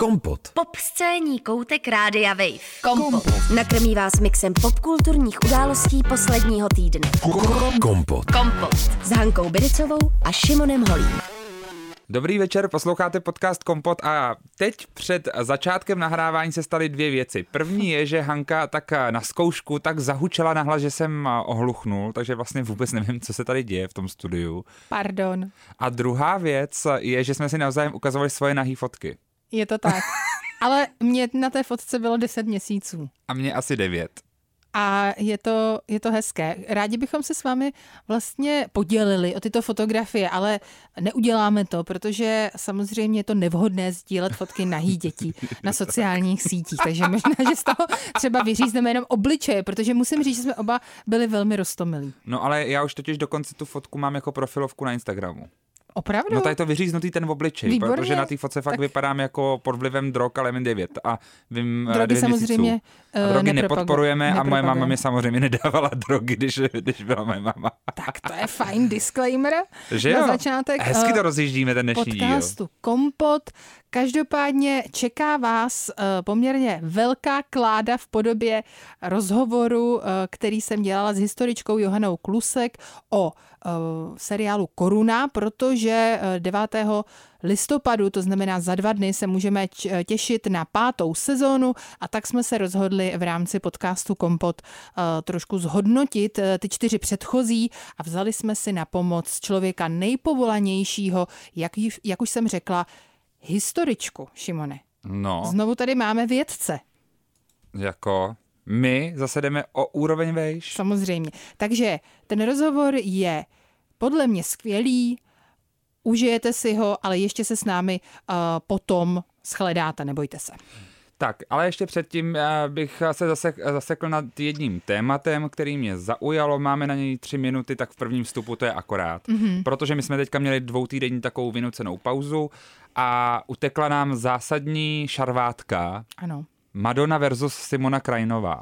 Kompot. Pop scéní koutek Rádia Wave. Kompot. Nakrmí vás mixem popkulturních událostí posledního týdne. Kompot. Kompot. S Hankou Biricovou a Šimonem Holím. Dobrý večer, posloucháte podcast Kompot a teď před začátkem nahrávání se staly dvě věci. První je, že Hanka tak na zkoušku tak zahučela nahlas, že jsem ohluchnul, takže vlastně vůbec nevím, co se tady děje v tom studiu. Pardon. A druhá věc je, že jsme si navzájem ukazovali svoje nahý fotky. Je to tak. Ale mě na té fotce bylo 10 měsíců. A mě asi 9. A je to, je to hezké. Rádi bychom se s vámi vlastně podělili o tyto fotografie, ale neuděláme to, protože samozřejmě je to nevhodné sdílet fotky nahý dětí na sociálních sítích. Takže možná, že z toho třeba vyřízneme jenom obličeje, protože musím říct, že jsme oba byli velmi roztomilí. No ale já už totiž dokonce tu fotku mám jako profilovku na Instagramu. Opravdu? No tady to vyříznutý ten v obličej, Výborně. protože na té fotce fakt Tak- vypadám jako pod vlivem drog, ale jen 9 a vím Drogy devět samozřejmě, měsíců. eh, a drogy nepodporujeme a moje máma mi samozřejmě nedávala drogy, když, když byla moje máma. Tak to je fajn disclaimer Že na jo? začátek. Hezky eh, to rozjíždíme ten dnešní díl. podcastu Kompot. Každopádně čeká vás eh, poměrně velká kláda v podobě rozhovoru, eh, který jsem dělala s historičkou Johanou Klusek o eh, seriálu Koruna, protože eh, 9 listopadu, to znamená za dva dny, se můžeme těšit na pátou sezónu a tak jsme se rozhodli v rámci podcastu Kompot trošku zhodnotit ty čtyři předchozí a vzali jsme si na pomoc člověka nejpovolanějšího, jak, jak už jsem řekla, historičku, Šimone. No, Znovu tady máme vědce, jako my zase jdeme o úroveň vejš. samozřejmě. Takže ten rozhovor je podle mě skvělý, užijete si ho, ale ještě se s námi uh, potom shledáte, nebojte se. Tak, ale ještě předtím eh, bych se zase zasekl nad jedním tématem, který mě zaujalo. Máme na něj tři minuty, tak v prvním vstupu to je akorát. Mhm. Mm-hmm. Protože my jsme teďka měli dvoutýdenní takovou vynucenou pauzu a utekla nám zásadní šarvátka Ano. Madonna versus Simona Krajnová.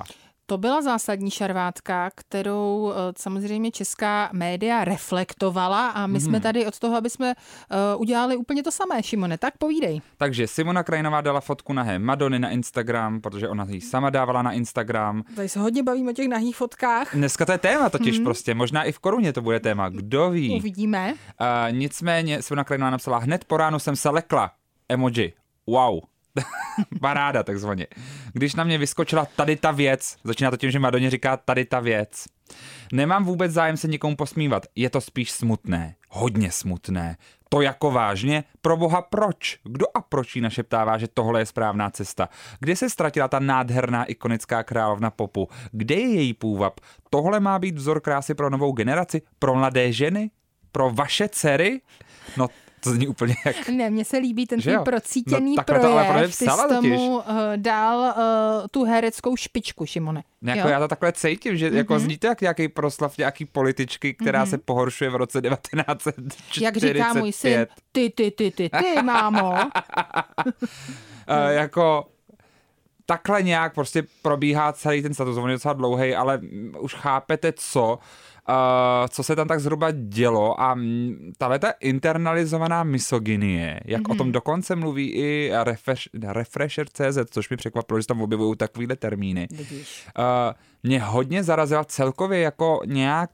To byla zásadní šarvátka, kterou eh, samozřejmě česká média reflektovala a my jsme tady od toho, aby jsme eh, udělali úplně to samé, Šimone, tak povídej. Takže Simona Krajnová dala fotku nahé Madony na Instagram, protože ona ji sama dávala na Instagram. Tady se hodně bavíme o těch nahých fotkách. Dneska to je téma totiž mm-hmm. prostě, možná i v koruně to bude téma, kdo ví. Uvidíme. Uh, nicméně Simona Krajnová napsala, hned po ránu jsem se lekla. Emoji. Wow. Paráda takzvaně. Když na mě vyskočila tady ta věc, začíná to tím, že Madoně říká tady ta věc. Nemám vůbec zájem se nikomu posmívat, je to spíš smutné, hodně smutné. To jako vážně? Pro boha proč? Kdo a proč jí našeptává, že tohle je správná cesta? Kde se ztratila ta nádherná ikonická královna popu? Kde je její půvab? Tohle má být vzor krásy pro novou generaci? Pro mladé ženy? Pro vaše dcery? No, to zní úplně jak... Ne, mně se líbí ten tvůj jo? procítěný No, takhle to ale projev. Ty jsi tomu uh, dal uh, tu hereckou špičku, Šimone. Jako Jo? Mhm. já to takhle cítím, že mm-hmm. jako zní to jak nějaký proslav nějaký političky, která mm-hmm. se pohoršuje v roce 1945. Jak říká můj syn, ty, ty, ty, ty, ty, mámo. Uh, jako takhle nějak prostě probíhá celý ten status. On je docela dlouhý, ale už chápete, co, uh, co se tam tak zhruba dělo a tahle ta internalizovaná misogynie, jak mm-hmm. o tom dokonce mluví i refresh, Refresher.cz, což mi překvapilo, že tam objevují takovýhle termíny. Vidíš. Uh, mě hodně zarazila celkově jako nějak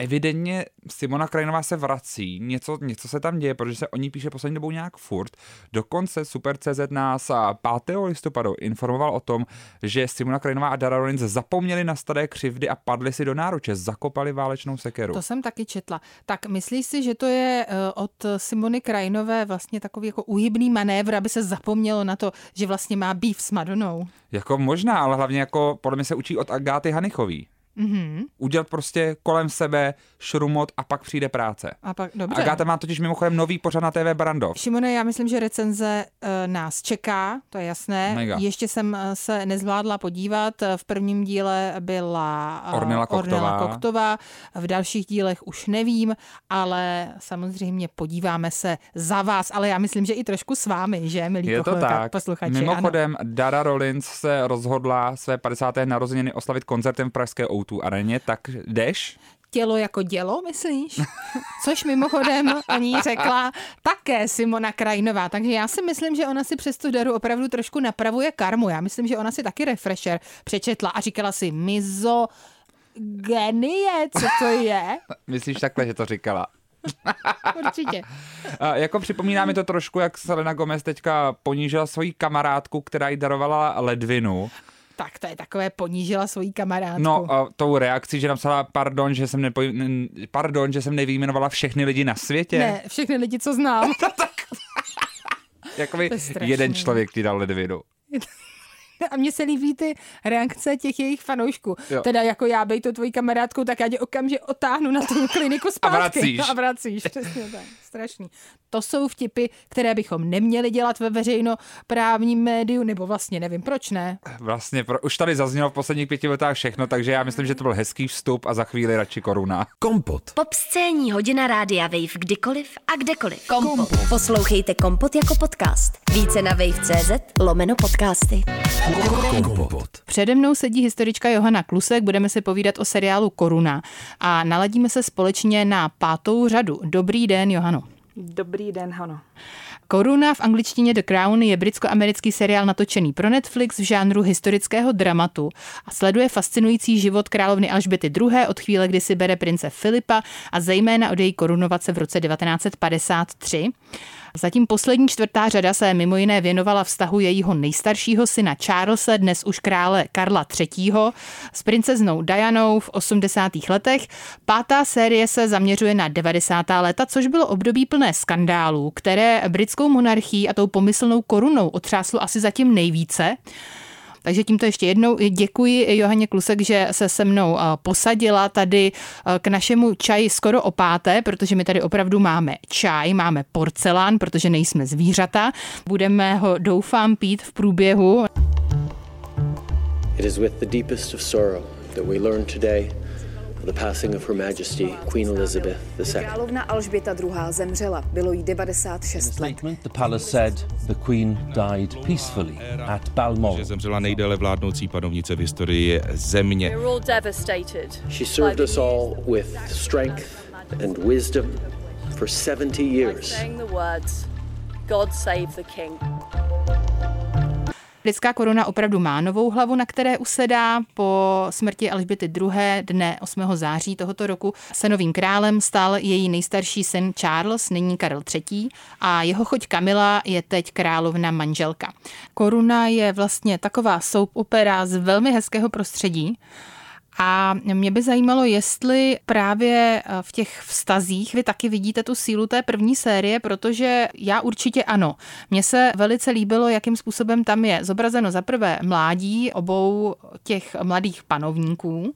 evidentně Simona Krajinová se vrací, něco, něco se tam děje, protože se o ní píše poslední dobou nějak furt. Dokonce Super.cz nás a 5. listopadu informoval o tom, že Simona Krajinová a Dara Rollins zapomněli na staré křivdy a padli si do náruče, zakopali válečnou sekeru. To jsem taky četla. Tak myslíš si, že to je eh, od Simony Krajnové vlastně takový jako uhybný manévr, aby se zapomnělo na to, že vlastně má býv s Madonou? Jako možná, ale hlavně jako podle mě se učí od Agáty Hanichový. Mhm. Udělat prostě kolem sebe šrumot a pak přijde práce. A pak, dobře. Agáta má totiž mimochodem nový pořad na TV Barandov. Šimone, já myslím, že recenze e, nás čeká, to je jasné. Mega. Ještě jsem e, se nezvládla podívat. E, V prvním díle byla e, Ornella Koktová. Ornella Koktová, v dalších dílech už nevím, ale samozřejmě podíváme se za vás, ale já myslím, že i trošku s vámi, že, milí Je to tak. posluchači. Mimochodem, Dara Rollins se rozhodla své 50. narozeniny oslavit koncertem v pražské O2 areně, tak jdeš? tělo jako dělo, myslíš? Což mimochodem o ní řekla také Simona Krajinová. Takže já si myslím, že ona si přes tu daru opravdu trošku napravuje karmu. Já myslím, že ona si taky refresher přečetla a říkala si mizo genie, co to je? Myslíš takhle, že to říkala? Určitě. A jako připomíná mi to trošku, jak Selena Gomez teďka ponížila svoji kamarádku, která jí darovala ledvinu. Tak to je takové ponížila svoji kamarádku. No, a tou reakcí, že napsala pardon, že jsem, nepo, ne, pardon, že jsem nevyjmenovala všechny lidi na světě. Ne, všechny lidi, co znám. Jakoby To je strašný. jeden člověk ti dal ledvinu. A mně se líbí ty reakce těch jejich fanoušků. Jo. Teda jako já bej to tvojí kamarádkou, tak já tě okamžitě otáhnu na tu kliniku zpátky. vracíš. No a vracíš, přesně tak. Strašný. To jsou vtipy, které bychom neměli dělat ve veřejnoprávním médiu, nebo vlastně nevím, proč ne. Vlastně, pro, už tady zaznělo v posledních pěti letách všechno, takže já myslím, že to byl hezký vstup a za chvíli radši koruna. Kompot. Pop scéní hodina rádia Wave kdykoliv a kdekoliv. Kompot. Poslouchejte Kompot jako podcast. Více na wave.cz lomeno podcasty. Kompot. Přede mnou sedí historička Johana Klusek, budeme si povídat o seriálu Koruna a naladíme se společně na pátou řadu. Dobrý den, Johano. Dobrý den, Hano. Koruna v angličtině The Crown je britsko-americký seriál natočený pro Netflix v žánru historického dramatu a sleduje fascinující život královny Alžběty II. od chvíle, kdy si bere prince Filipa a zejména od její korunovace v roce 1953. Zatím poslední čtvrtá řada se mimo jiné věnovala vztahu jejího nejstaršího syna Charlesa, dnes už krále Karla III. s princeznou Dianou v 80. letech. Pátá série se zaměřuje na 90. léta, což bylo období plné skandálů, které britskou monarchii a tou pomyslnou korunou otřáslo asi zatím nejvíce. Takže tímto ještě jednou děkuji Johaně Klusek, že se se mnou eh, posadila tady eh, k našemu čaji skoro o páté, protože my tady opravdu máme čaj, máme porcelán, protože nejsme zvířata. Budeme ho, doufám, pít v průběhu. It is with the deepest of sorrow that we learn today the passing of Her Majesty Queen Elizabeth II. Královna Alžběta II. zemřela. Bylo jí 96 let. statement, the palace said the Queen died peacefully at Balmoral. že zemřela nejdéle vládnoucí panovnice v historii země. We're all devastated. She served us all with strength and wisdom for 70 Like years. saying the words, God save the king. Britská koruna opravdu má novou hlavu, na které usedá. Po smrti Alžběty II. dne 8. září tohoto roku se novým králem stal její nejstarší syn Charles, nyní Karel III. a jeho choť Kamila je teď královna manželka. Koruna je vlastně taková soap opera z velmi hezkého prostředí. A mě by zajímalo, jestli právě eh, v těch vztazích vy taky vidíte tu sílu té první série, protože já určitě ano. Mně se velice líbilo, jakým způsobem tam je zobrazeno za prvé mládí obou těch mladých panovníků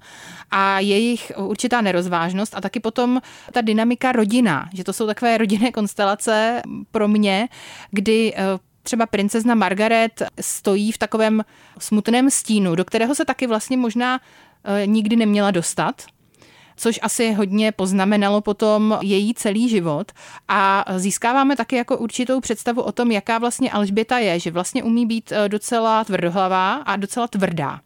a jejich určitá nerozvážnost a taky potom ta dynamika rodina, že to jsou takové rodinné konstelace pro mě, kdy eh, třeba princezna Margaret stojí v takovém smutném stínu, do kterého se taky vlastně možná nikdy neměla dostat což asi hodně poznamenalo potom její celý život a získáváme taky jako určitou představu o tom, jaká vlastně Alžběta je, že vlastně umí být eh, docela tvrdohlavá a docela tvrdá.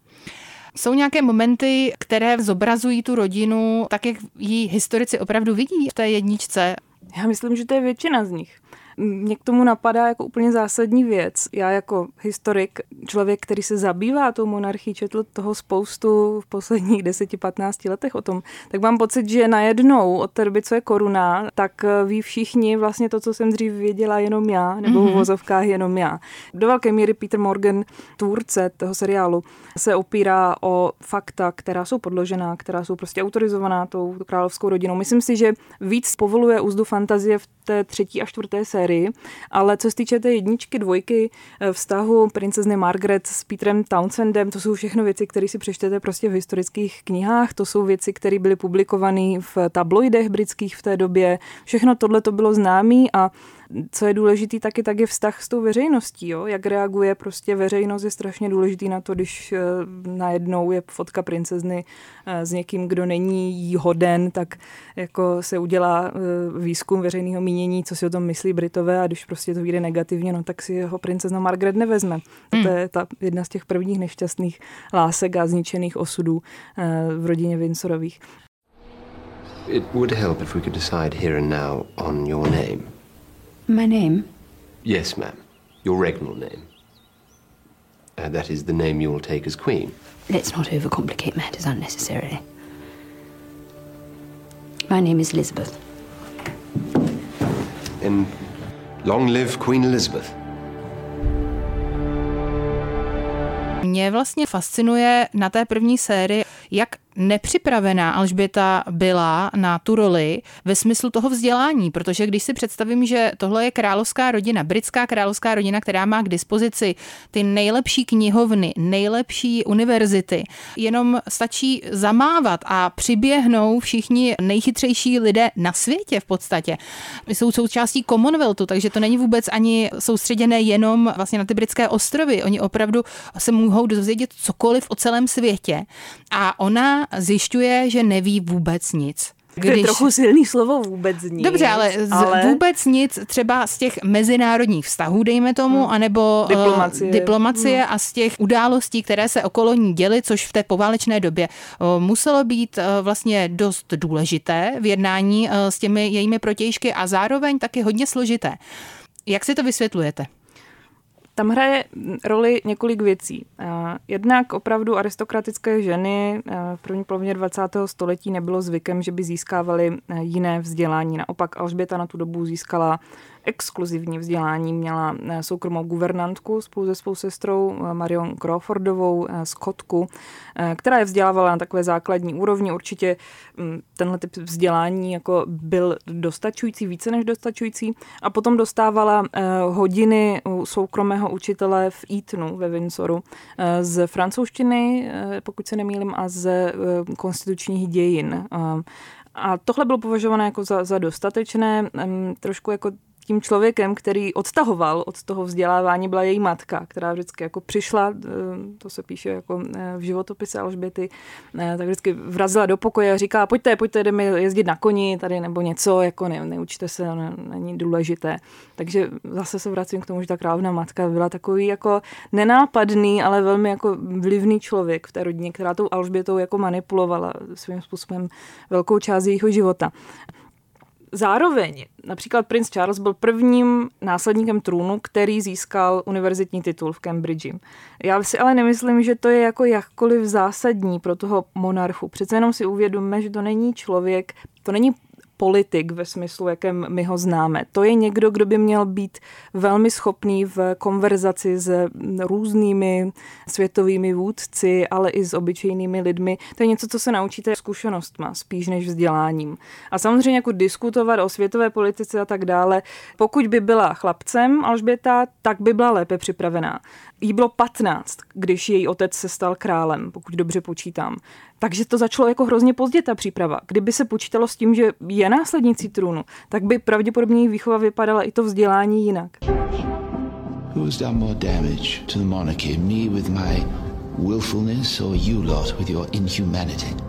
Jsou nějaké momenty, které zobrazují tu rodinu tak, jak ji historici opravdu vidí v té jedničce. Já myslím, že to je většina z nich. Mě k tomu napadá jako úplně zásadní věc. Já jako historik, člověk, který se zabývá tou monarchií, četl toho spoustu v posledních 10-15 letech o tom, tak mám pocit, že najednou od té doby, co je koruna, tak ví všichni vlastně to, co jsem dřív věděla jenom já, nebo v vozovkách jenom já. Do velké míry Peter Morgan, tvůrce toho seriálu, se opírá o fakta, která jsou podložená, která jsou prostě autorizovaná tou královskou rodinou. Myslím si, že víc povoluje úzdu fantazie v té třetí a čtvrté sérii, ale co se týče té jedničky, dvojky, eh, vztahu princezny Margaret s Petrem Townsendem, to jsou všechno věci, které si přečtete prostě v historických knihách, to jsou věci, které byly publikovány v tabloidech britských v té době. Všechno tohle to bylo známé a co je důležitý taky, tak je vztah s tou veřejností, jo? jak reaguje prostě veřejnost je strašně důležitý na to, když eh, najednou je fotka princezny eh, s někým, kdo není jí hoden, tak jako se udělá eh, výzkum veřejného mínění, co si o tom myslí Britové a když prostě to vyjde negativně, no tak si jeho princezna Margaret nevezme. Hmm. To je ta jedna z těch prvních nešťastných lásek a zničených osudů v rodině Windsorových. It would help if we could decide here and now on your name. My name? Yes, ma'am. Your regnal name. Uh, that is the name you will take as queen. Let's not overcomplicate matters unnecessarily. My name is Elizabeth. And long live Queen Elizabeth. Mě vlastně fascinuje na té první sérii, jak nepřipravená Alžběta byla na tu roli ve smyslu toho vzdělání, protože když si představím, že tohle je královská rodina, britská královská rodina, která má k dispozici ty nejlepší knihovny, nejlepší univerzity, jenom stačí zamávat a přiběhnou všichni nejchytřejší lidé na světě v podstatě. Jsou součástí Commonwealthu, takže to není vůbec ani soustředěné jenom vlastně na ty britské ostrovy. Oni opravdu se mohou dozvědět cokoliv o celém světě. A ona zjišťuje, že neví vůbec nic. Když... To je trochu silný slovo vůbec nic. Dobře, ale, z, ale vůbec nic třeba z těch mezinárodních vztahů, dejme tomu, hmm. anebo diplomacie, uh, diplomacie hmm. a z těch událostí, které se okolo ní děly, což v té poválečné době uh, muselo být uh, vlastně dost důležité v jednání uh, s těmi jejími protějšky a zároveň taky hodně složité. Jak si to vysvětlujete? Tam hraje roli několik věcí. Jednak opravdu aristokratické ženy v první polovině 20. století nebylo zvykem, že by získávaly jiné vzdělání. Naopak Alžběta na tu dobu získala exkluzivní vzdělání. Měla eh, soukromou guvernantku spolu se svou sestrou eh, Marion Crawfordovou eh, z Kotku, která je vzdělávala na takové základní úrovni. Určitě mm, tenhle typ vzdělání jako byl dostačující, více než dostačující. A potom dostávala hodiny u soukromého učitele v Eatonu ve Windsoru z francouzštiny, pokud se nemýlim, a z konstitučních dějin. A tohle bylo považované jako za, za dostatečné, trošku jako tím člověkem, který odtahoval od toho vzdělávání, byla její matka, která vždycky jako přišla, eh, to se píše jako eh, v životopise Alžběty, eh, tak vždycky vrazila do pokoje a říká, pojďte, pojďte, jdeme jezdit na koni tady nebo něco, jako ne, neučte se, ne, není důležité. Takže zase se vracím k tomu, že ta královna matka byla takový jako nenápadný, ale velmi jako vlivný člověk v té rodině, která tou Alžbětou jako manipulovala svým způsobem velkou část jejího života. Zároveň například princ Charles byl prvním následníkem trůnu, který získal univerzitní titul v Cambridge. Já si ale nemyslím, že to je jako jakkoliv zásadní pro toho monarchu. Přece jenom si uvědomíme, že to není člověk, to není politik ve smyslu, jakém my ho známe. To je někdo, kdo by měl být velmi schopný v konverzaci s různými světovými vůdci, ale i s obyčejnými lidmi. To je něco, co se naučíte zkušenostma, spíš než vzděláním. A samozřejmě jako diskutovat o světové politice a tak dále. Pokud by byla chlapcem Alžběta, tak by byla lépe připravená. Jí bylo 15, když její otec se stal králem, pokud dobře počítám. Takže to začalo jako hrozně pozdě ta příprava. Kdyby se počítalo s tím, že je následnicí trůnu, tak by pravděpodobně její výchova vypadala i to vzdělání jinak. Who's done more damage to the monarchy, me with my willfulness or you lot with your inhumanity?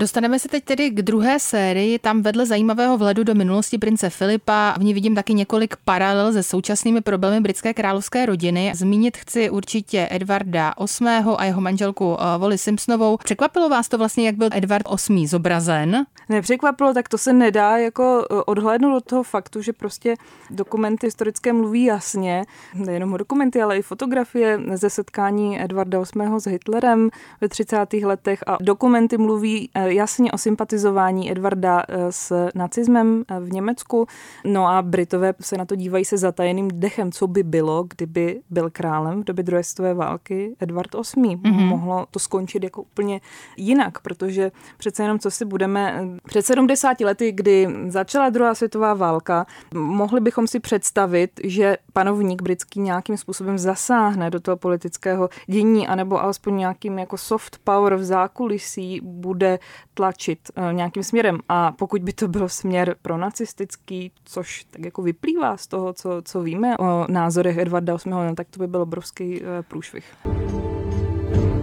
Dostaneme se teď tedy k druhé sérii. Tam vedle zajímavého vhledu do minulosti prince Filipa v ní vidím taky několik paralel se současnými problémy britské královské rodiny. Zmínit chci určitě Edvarda VIII. a jeho manželku Voli eh, Simpsonovou. Překvapilo vás to vlastně, jak byl Edward VIII zobrazen? Nepřekvapilo, tak to se nedá jako eh, odhlédnout od toho faktu, že prostě dokumenty historické mluví jasně, nejenom dokumenty, ale i fotografie ze setkání Edvarda VIII. s Hitlerem ve 30. letech a dokumenty mluví eh, jasně o sympatizování Edvarda eh, s nacismem eh, v Německu. No a Britové se na to dívají se zatajeným dechem, co by bylo, kdyby byl králem v době druhé světové války Edward VIII. Mm-hmm. Mohlo to skončit jako úplně jinak, protože přece jenom co si budeme... Eh, před 70 lety, kdy začala druhá světová válka, mohli bychom si představit, že panovník britský nějakým způsobem zasáhne do toho politického dění, anebo alespoň nějakým jako soft power v zákulisí bude tlačit uh, nějakým směrem. A pokud by to byl směr pro nacistický, což tak jako vyplývá z toho, co, co víme o názorech Edvarda VIII, tak to by byl obrovský uh, průšvih.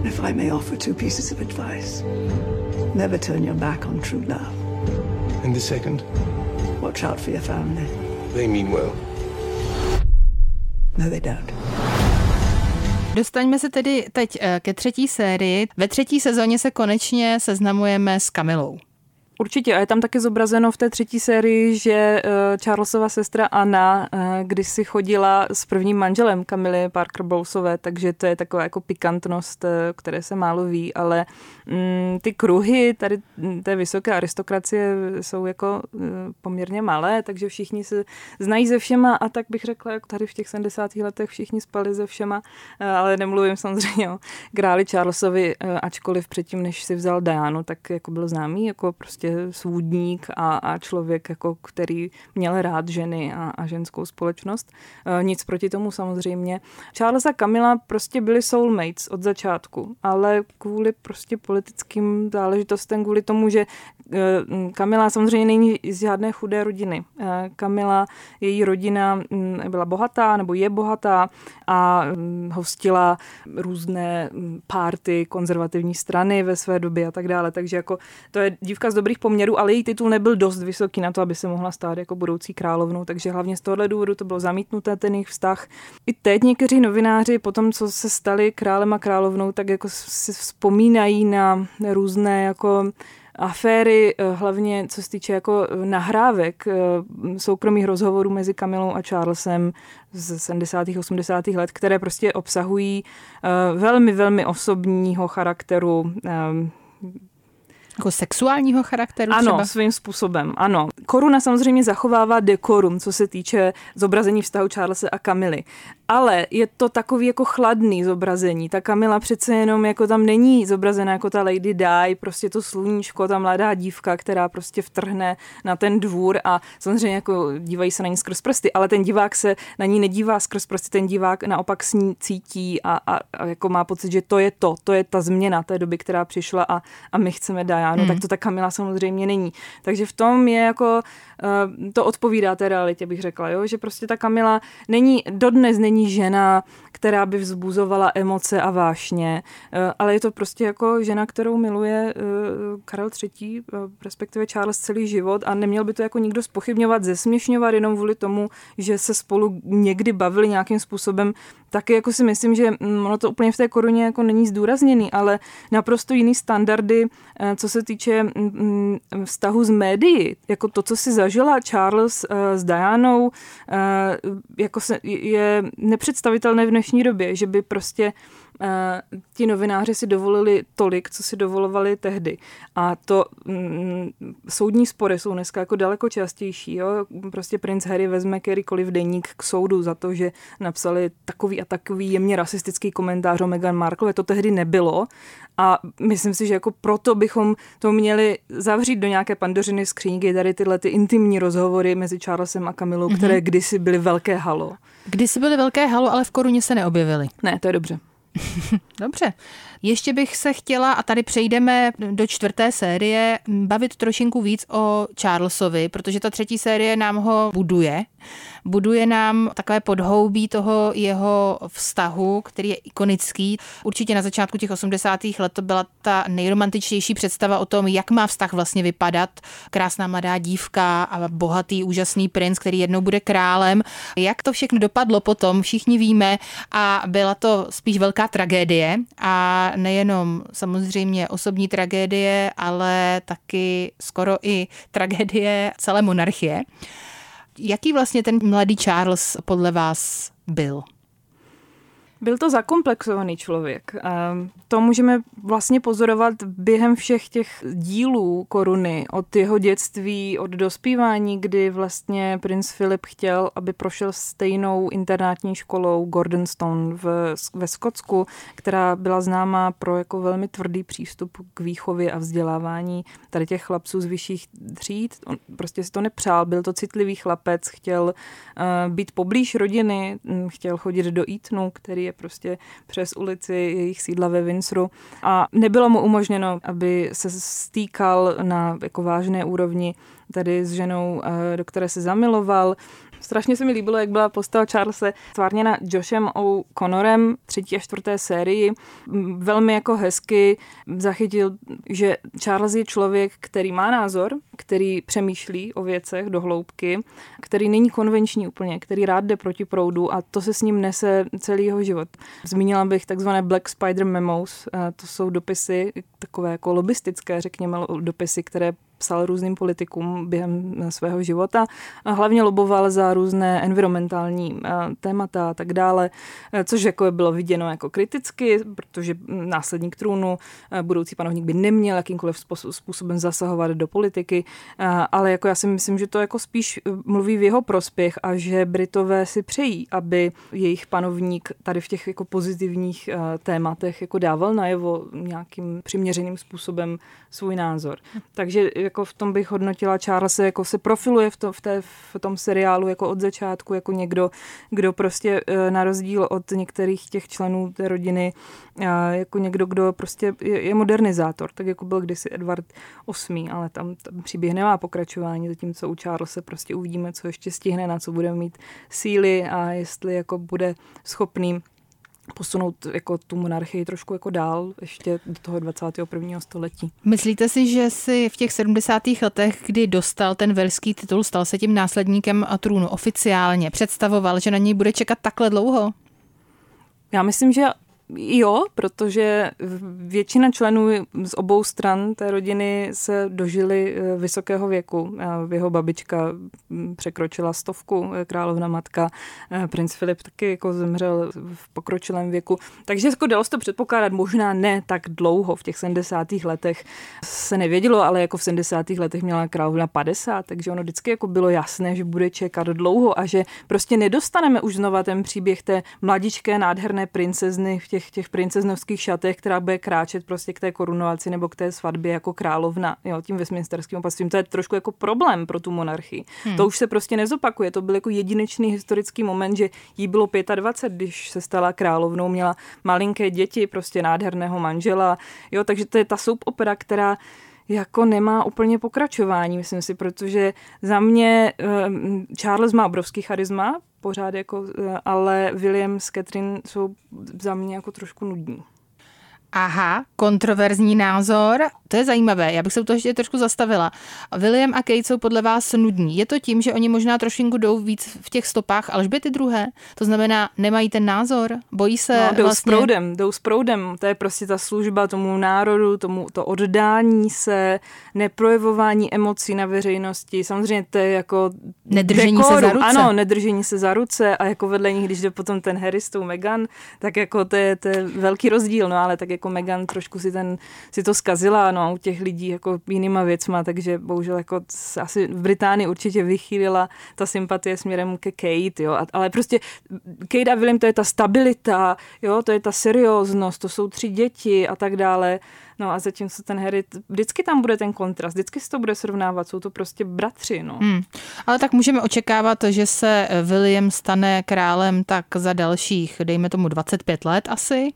If I may offer two pieces of advice, never turn your back on true love. And the second? Watch out for your family. They mean well. No, they don't. Dostaňme se tedy teď eh, ke třetí sérii. Ve třetí sezóně se konečně seznamujeme s Kamilou. Určitě a je tam taky zobrazeno v té třetí sérii, že eh, Charlesova sestra Anna eh, kdysi chodila s prvním manželem Kamily Parker Bowlesové, takže to je taková jako pikantnost, eh, které se málo ví, ale mm, ty kruhy tady mm, té vysoké aristokracie jsou jako poměrně malé, takže všichni se znají ze všema a tak bych řekla, jak tady v těch 70. letech všichni spali ze všema, ale nemluvím samozřejmě o králi Charlesovi, ačkoliv předtím, než si vzal Dianu, tak jako byl známý jako prostě prostě svůdník a, a člověk, jako, který měl rád ženy a, a ženskou společnost. E, nic proti tomu samozřejmě. Charles a Camila prostě byli soulmates od začátku, ale kvůli prostě politickým záležitostem, kvůli tomu, že Kamila e, samozřejmě není z žádné chudé rodiny. Kamila, e, její rodina byla bohatá nebo je bohatá a hostila různé párty konzervativní strany ve své době a tak dále. Takže jako to je dívka z dobrých dobrých poměrů, ale její titul nebyl dost vysoký na to, aby se mohla stát jako budoucí královnou, takže hlavně z tohohle důvodu to bylo zamítnuté, ten jejich vztah. I teď někteří novináři po tom, co se stali králem a královnou, tak jako si vzpomínají na různé jako aféry, eh, hlavně co se týče jako nahrávek eh, soukromých rozhovorů mezi Kamilou a Charlesem z 70. 80. let, které prostě obsahují eh, velmi, velmi osobního charakteru jako sexuálního charakteru Ano, třeba? svým způsobem, ano. Koruna samozřejmě zachovává dekorum, co se týče zobrazení vztahu Charlesa a Kamily. Ale je to takový jako chladný zobrazení. Ta Kamila přece jenom jako tam není zobrazená jako ta Lady Di, prostě to sluníčko, ta mladá dívka, která prostě vtrhne na ten dvůr a samozřejmě jako dívají se na ní skrz prsty, ale ten divák se na ní nedívá skrz prsty, ten divák naopak s ní cítí a, a, a jako má pocit, že to je to, to je ta změna té doby, která přišla a, a my chceme Dianu, mm. tak to ta Kamila samozřejmě není. Takže v tom je jako, uh, to odpovídá té realitě, bych řekla, jo? že prostě ta Kamila není, dodnes není žena, která by vzbuzovala emoce a vášně, uh, ale je to prostě jako žena, kterou miluje uh, Karel III., uh, respektive Charles celý život a neměl by to jako nikdo spochybňovat, zesměšňovat jenom kvůli tomu, že se spolu někdy bavili nějakým způsobem, taky jako si myslím, že mm, ono to úplně v té koruně jako není zdůrazněný, ale naprosto jiný standardy, co se týče mm, mm, vztahu s médií, jako to, co si zažila Charles uh, s Dianou, uh, jako se, je nepředstavitelné v dnešní době, že by prostě uh, ti novináři si dovolili tolik, co si dovolovali tehdy. A to mm, soudní spory jsou dneska jako daleko častější. Jo? Prostě princ Harry vezme kterýkoliv deník k soudu za to, že napsali takový a takový jemně rasistický komentář o Meghan Markle. To tehdy nebylo. A myslím si, že jako proto bychom to měli zavřít do nějaké pandořiny skřínky, tady tyhle ty intimní rozhovory mezi Charlesem a Kamilou, mm-hmm. které kdysi byly velké halo. Kdysi byly velké halo, ale v koruně se neobjevily. Ne, to je dobře. Dobře. Ještě bych se chtěla, a tady přejdeme do čtvrté série, bavit trošinku víc o Charlesovi, protože ta třetí série nám ho buduje. Buduje nám takové podhoubí toho jeho vztahu, který je ikonický. Určitě na začátku těch 80. let to byla ta nejromantičtější představa o tom, jak má vztah vlastně vypadat. Krásná mladá dívka a bohatý, úžasný princ, který jednou bude králem. Jak to všechno dopadlo potom, všichni víme a byla to spíš velká tragédie a nejenom samozřejmě osobní tragédie, ale taky skoro i tragédie celé monarchie. Jaký vlastně ten mladý Charles podle vás byl? Byl to zakomplexovaný člověk. To můžeme vlastně pozorovat během všech těch dílů koruny, od jeho dětství, od dospívání, kdy vlastně princ Filip chtěl, aby prošel stejnou internátní školou Gordonstone v, ve Skotsku, která byla známá pro jako velmi tvrdý přístup k výchově a vzdělávání tady těch chlapců z vyšších tříd. On prostě si to nepřál, byl to citlivý chlapec, chtěl uh, být poblíž rodiny, chtěl chodit do Eatonu, který je prostě přes ulici jejich sídla ve Winsoru a nebylo mu umožněno, aby se stýkal na jako vážné úrovni tady s ženou, eh, do které se zamiloval. Strašně se mi líbilo, jak byla postava Charlesa tvárněna Joshem O'Connorem třetí a čtvrté sérii. Velmi jako hezky zachytil, že Charles je člověk, který má názor, který přemýšlí o věcech do hloubky, který není konvenční úplně, který rád jde proti proudu a to se s ním nese celý jeho život. Zmínila bych takzvané Black Spider Memos, to jsou dopisy, takové jako lobistické, řekněme, dopisy, které psal různým politikům během svého života a hlavně loboval za různé environmentální eh, témata a tak dále, eh, což jako bylo viděno jako kriticky, protože následník trůnu, eh, budoucí panovník by neměl jakýmkoliv způsobem zasahovat do politiky, ale jako já si myslím, že to jako spíš mluví v jeho prospěch a že Britové si přejí, aby jejich panovník tady v těch jako pozitivních tématech jako dával najevo nějakým přiměřeným způsobem svůj názor. Takže jako v tom bych hodnotila Charles jako se profiluje v, to, v, té, v tom seriálu jako od začátku jako někdo, kdo prostě eh, na rozdíl od některých těch členů té rodiny jako někdo, kdo prostě je, je modernizátor, tak jako byl kdysi Edward VIII, ale tam, tam příběh nemá pokračování, zatímco u Charlesa prostě uvidíme, co ještě stihne, na co budeme mít síly a jestli jako bude schopný posunout jako tu monarchii trošku jako dál ještě do toho 21. století. Myslíte si, že si v těch 70. letech, kdy dostal ten velský titul, stal se tím následníkem trůnu oficiálně, představoval, že na něj bude čekat takhle dlouho? Já myslím, že Jo, protože většina členů z obou stran té rodiny se dožili eh, vysokého věku. Jeho babička hm, překročila stovku, eh, královna matka, eh, princ Filip taky jako zemřel v pokročilém věku. Takže jako dalo se to předpokládat, možná ne tak dlouho, v těch 70. letech se nevědělo, ale jako v 70. letech měla královna 50, takže ono vždycky jako bylo jasné, že bude čekat dlouho a že prostě nedostaneme už znova ten příběh té mladičké nádherné princezny v těch těch, těch princeznovských šatech, která bude kráčet prostě k té korunovaci nebo k té svatbě jako královna, jo, tím Westminsterským opatřením. To je trošku jako problém pro tu monarchii. Hmm. To už se prostě nezopakuje. To byl jako jedinečný historický moment, že jí bylo 25, když se stala královnou, měla malinké děti, prostě nádherného manžela. Jo, takže to je ta soap opera, která jako nemá úplně pokračování, myslím si, protože za mě um, Charles má obrovský charisma, pořád jako, eh, ale William s Catherine jsou za mě jako trošku nudní. Aha, kontroverzní názor. To je zajímavé, já bych se u toho ještě trošku zastavila. William a Kate jsou podle vás nudní. Je to tím, že oni možná trošinku jdou víc v těch stopách ty druhé? To znamená, nemají ten názor? Bojí se no, jdou vlastně... s proudem, jdou s proudem. To je prostě ta služba tomu národu, tomu to oddání se, neprojevování emocí na veřejnosti. Samozřejmě to je jako Nedržení dekoru. se za ruce. Ano, nedržení se za ruce a jako vedle nich, když jde potom ten Harry s tou Meghan, tak jako to je, to je velký rozdíl, no ale tak jako Meghan trošku si, ten, si to zkazila, no, u těch lidí jako jinýma věcma, takže bohužel jako asi v Británii určitě vychýlila ta sympatie směrem ke Kate, jo, ale prostě Kate a William to je ta stabilita, jo, to je ta serióznost, to jsou tři děti a tak dále. No a zatímco ten Harry, vždycky tam bude ten kontrast, vždycky se to bude srovnávat, jsou to prostě bratři. No. Hmm. Ale tak můžeme očekávat, že se William stane králem tak za dalších, dejme tomu 25 let asi.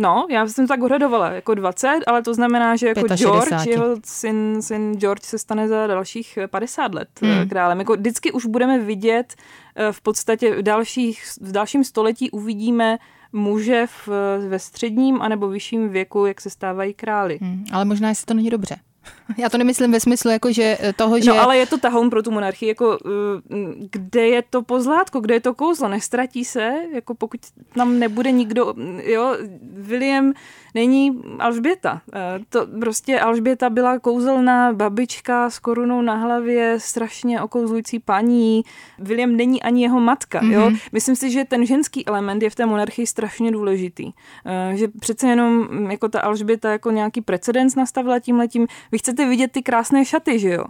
No, já jsem tak odhadovala, jako 20, ale to znamená, že jako 65. George, jeho syn, syn George se stane za dalších 50 let eh, hmm. králem. Jako vždycky už budeme vidět eh, v podstatě v, dalších, v dalším století uvidíme muže v, ve středním anebo vyšším věku, jak se stávají králi. Hmm, ale možná, jestli to není dobře. Já to nemyslím ve smyslu jako, že eh, toho, že... No ale je to tahoun pro tu monarchii, jako eh, kde je to pozlátko, kde je to kouzlo, nestratí se, jako pokud tam nebude nikdo, jo, William není Alžběta. Eh, to prostě Alžběta byla kouzelná babička s korunou na hlavě, strašně okouzlující paní. William není ani jeho matka. Mm-hmm. Jo? Mhm. Myslím si, že ten ženský element je v té monarchii strašně důležitý. Že přece jenom mm, jako ta Alžběta jako nějaký precedens nastavila tím letím. Vy chcete vidět ty krásné šaty, že jo?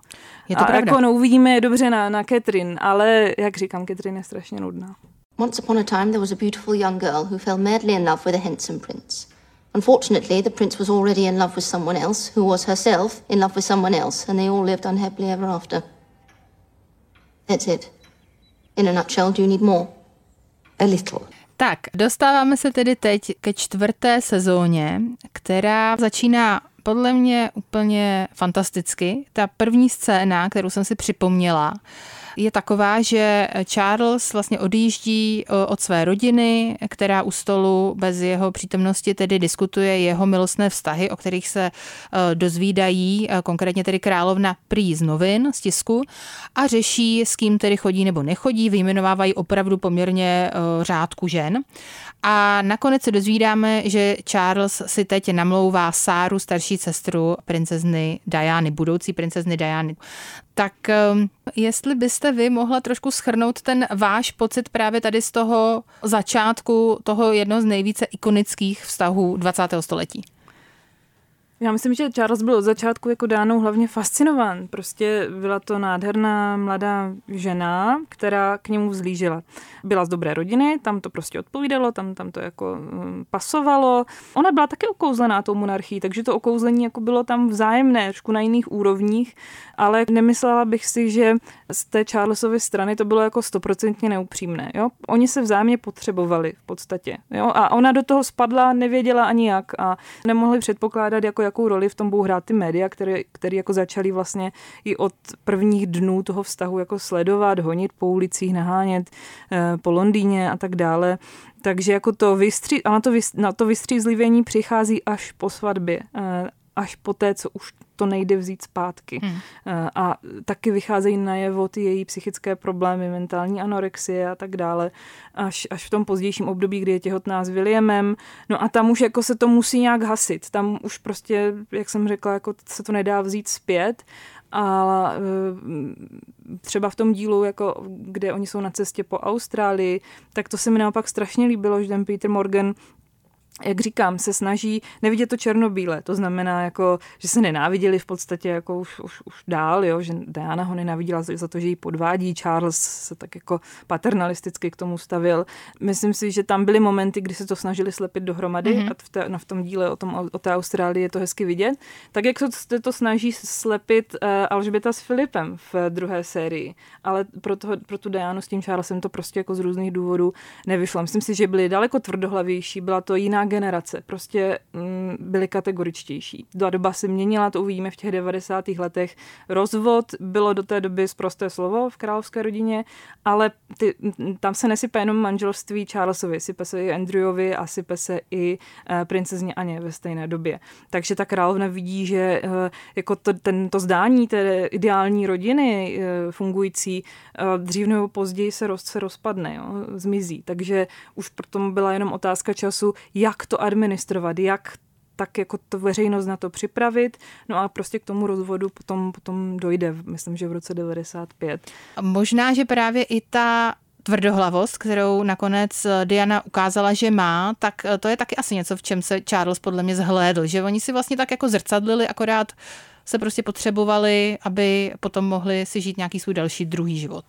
Je to A pravda. jako no, uvidíme je dobře na, na Catherine, ale jak říkám, Catherine je strašně nudná. Once upon a time there was a beautiful young girl who fell madly in love with a handsome prince. Unfortunately, the prince was already in love with someone else, who was herself in love with someone else, and they all lived unhappily ever after. That's it. In a nutshell, do you need more? A little. Tak, dostáváme se tedy teď ke čtvrté sezóně, která začíná podle mě úplně fantasticky. Ta první scéna, kterou jsem si připomněla, je taková, že Charles vlastně odjíždí od své rodiny, která u stolu bez jeho přítomnosti tedy diskutuje jeho milostné vztahy, o kterých se dozvídají, konkrétně tedy královna prý z novin, z tisku, a řeší, s kým tedy chodí nebo nechodí, vyjmenovávají opravdu poměrně řádku žen. A nakonec se dozvídáme, že Charles si teď namlouvá Sáru, starší sestru princezny Diany, budoucí princezny Diany. Tak um, jestli byste vy mohla trošku schrnout ten váš pocit právě tady z toho začátku, toho jednoho z nejvíce ikonických vztahů 20. století. Já myslím, že Charles byl od začátku jako dánou hlavně fascinován. Prostě byla to nádherná mladá žena, která k němu vzlížila. Byla z dobré rodiny, tam to prostě odpovídalo, tam, tam to jako um, pasovalo. Ona byla taky okouzlená tou monarchií, takže to okouzlení jako bylo tam vzájemné, trošku na jiných úrovních, ale nemyslela bych si, že z té Charlesovy strany to bylo jako stoprocentně neupřímné. Jo? Oni se vzájemně potřebovali v podstatě. Jo? A ona do toho spadla, nevěděla ani jak a nemohli předpokládat, jako jakou roli v tom budou hrát ty média, které, které jako začaly vlastně i od prvních dnů toho vztahu jako sledovat, honit po ulicích, nahánět eh, po Londýně a tak dále. Takže jako to vystří, a na to, na to vystřízlivění přichází až po svatbě, eh, až po té, co už to nejde vzít zpátky. Hmm. Eh, a taky vycházejí najevo ty její psychické problémy, mentální anorexie a tak dále, až, až v tom pozdějším období, kdy je těhotná s Williamem. No a tam už jako se to musí nějak hasit. Tam už prostě, jak jsem řekla, jako se to nedá vzít zpět a eh, třeba v tom dílu, jako, kde oni jsou na cestě po Austrálii, tak to se mi naopak strašně líbilo, že ten Peter Morgan jak říkám, se snaží nevidět to černobíle. To znamená, jako, že se nenáviděli v podstatě jako už, už, už dál, jo? že Diana ho nenáviděla za to, že ji podvádí. Charles se tak jako paternalisticky k tomu stavil. Myslím si, že tam byly momenty, kdy se to snažili slepit dohromady mm-hmm. a v, té, no, v tom díle o, tom, o té Austrálii je to hezky vidět. Tak jak se to snaží slepit uh, Alžběta s Filipem v druhé sérii. Ale pro, toho, pro tu Dianu s tím Charlesem to prostě jako z různých důvodů nevyšlo. Myslím si, že byli daleko tvrdohlavější, byla to jiná generace prostě mm, byly kategoričtější. Ta doba se měnila, to uvidíme v těch 90. letech. Rozvod bylo do té doby zprosté slovo v královské rodině, ale ty, tam se nesype jenom manželství Charlesovi, sype se i Andrewovi a sype se i uh, princezně Aně ve stejné době. Takže ta královna vidí, že uh, jako to, ten, to zdání té ideální rodiny uh, fungující dřív nebo později se, roz, se rozpadne, jo, zmizí. Takže už proto byla jenom otázka času, jak jak to administrovat, jak tak jako to veřejnost na to připravit. No a prostě k tomu rozvodu potom, potom dojde, myslím, že v roce 95. Možná, že právě i ta tvrdohlavost, kterou nakonec Diana ukázala, že má, tak to je taky asi něco, v čem se Charles podle mě zhlédl, že oni si vlastně tak jako zrcadlili, akorát se prostě potřebovali, aby potom mohli si žít nějaký svůj další druhý život.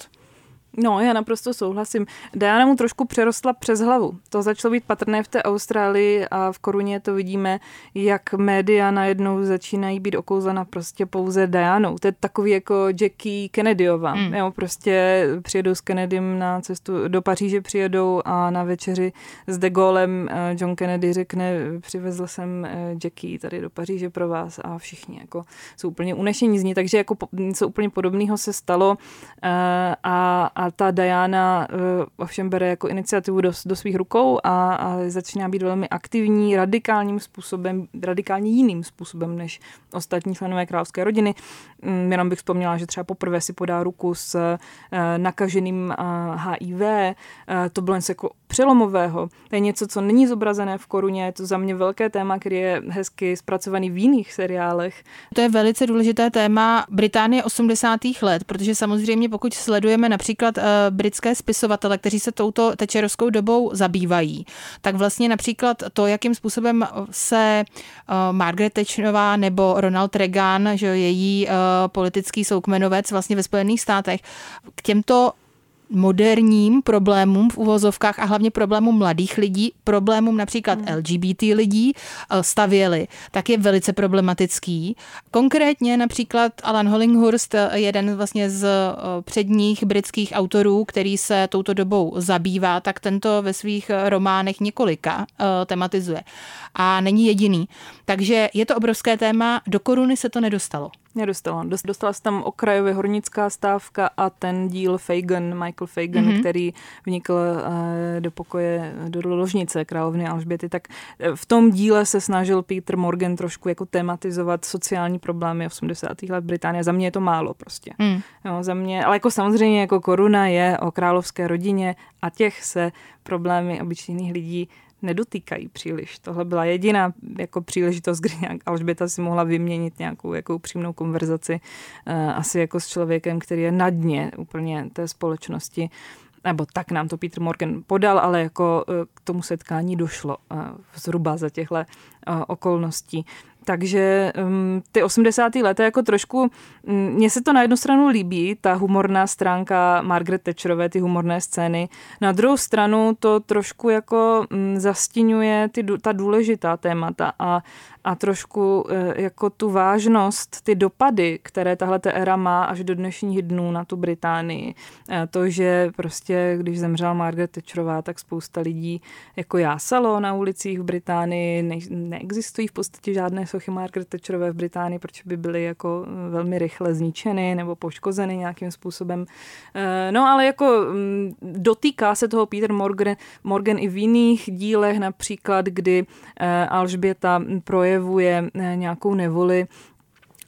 No, já naprosto souhlasím. Diana mu trošku přerostla přes hlavu. To začalo být patrné v té Austrálii a v Koruně to vidíme, jak média najednou začínají být okouzena prostě pouze Dianou. To je takový jako Jackie Kennedyová. Mm. Jo, prostě přijedou s Kennedym na cestu do Paříže přijedou a na večeři s De Gaulem eh, John Kennedy řekne, přivezl jsem eh, Jackie tady do Paříže pro vás a všichni jako jsou úplně unešení z ní, takže jako něco úplně podobného se stalo eh, a a ta Diana uh, ovšem bere jako iniciativu do, do svých rukou a, a začíná být velmi aktivní, radikálním způsobem, radikálně jiným způsobem než ostatní členové královské rodiny. Um, jenom bych vzpomněla, že třeba poprvé si podá ruku s uh, nakaženým uh, HIV. Uh, to bylo něco jako přelomového. To je něco, co není zobrazené v koruně, je to za mě velké téma, který je hezky zpracovaný v jiných seriálech. To je velice důležité téma Británie 80. let, protože samozřejmě pokud sledujeme například uh, britské spisovatele, kteří se touto tečerovskou dobou zabývají, tak vlastně například to, jakým způsobem se uh, Margaret Thatcherová nebo Ronald Reagan, že její uh, politický soukmenovec vlastně ve Spojených státech, k těmto moderním problémům v uvozovkách a hlavně problémům mladých lidí, problémům například hmm. LGBT lidí eh, stavěli, tak je velice problematický. Konkrétně například Alan Hollinghurst, eh, jeden vlastně z eh, předních britských autorů, který se touto dobou zabývá, tak tento ve svých románech několika tematizuje. A není jediný. Takže je to obrovské téma, do koruny se to nedostalo. Nedostala. Dostala se tam okrajově hornická stávka a ten díl Fagan, Michael Fagan, mm-hmm. který vnikl uh, do pokoje, do ložnice královny Alžběty, tak eh, v tom díle se snažil Peter Morgan trošku jako tematizovat sociální problémy 80. let Británie. Za mě je to málo prostě. Mm. Jo, za mě, ale jako samozřejmě jako koruna je o královské rodině a těch se problémy obyčejných lidí nedotýkají příliš. Tohle byla jediná jako příležitost, kdy nějak Alžběta si mohla vyměnit nějakou jako upřímnou konverzaci uh, asi jako s člověkem, který je na dně úplně té společnosti nebo tak nám to Peter Morgan podal, ale jako uh, k tomu setkání došlo uh, zhruba za těchto okolností. Takže um, ty 80. lety jako trošku, um, mně se to na jednu stranu líbí, ta humorná stránka Margaret Thatcherové, ty humorné scény. Na druhou stranu to trošku jako um, zastínuje ty, ta důležitá témata a a trošku eh, jako tu vážnost, ty dopady, které tahle éra má až do dnešních dnů na tu Británii. Eh, to, že prostě, když zemřela Margaret Thatcherová, tak spousta lidí jako jásalo na ulicích v Británii. Ne, neexistují v podstatě žádné sochy Margaret Thatcherové v Británii, protože by byly jako eh, velmi rychle zničeny nebo poškozeny nějakým způsobem. No ale jako mm, dotýká se toho Peter Morgan, Morgan i v jiných dílech, například kdy Alžběta proje projevuje eh, nějakou nevoli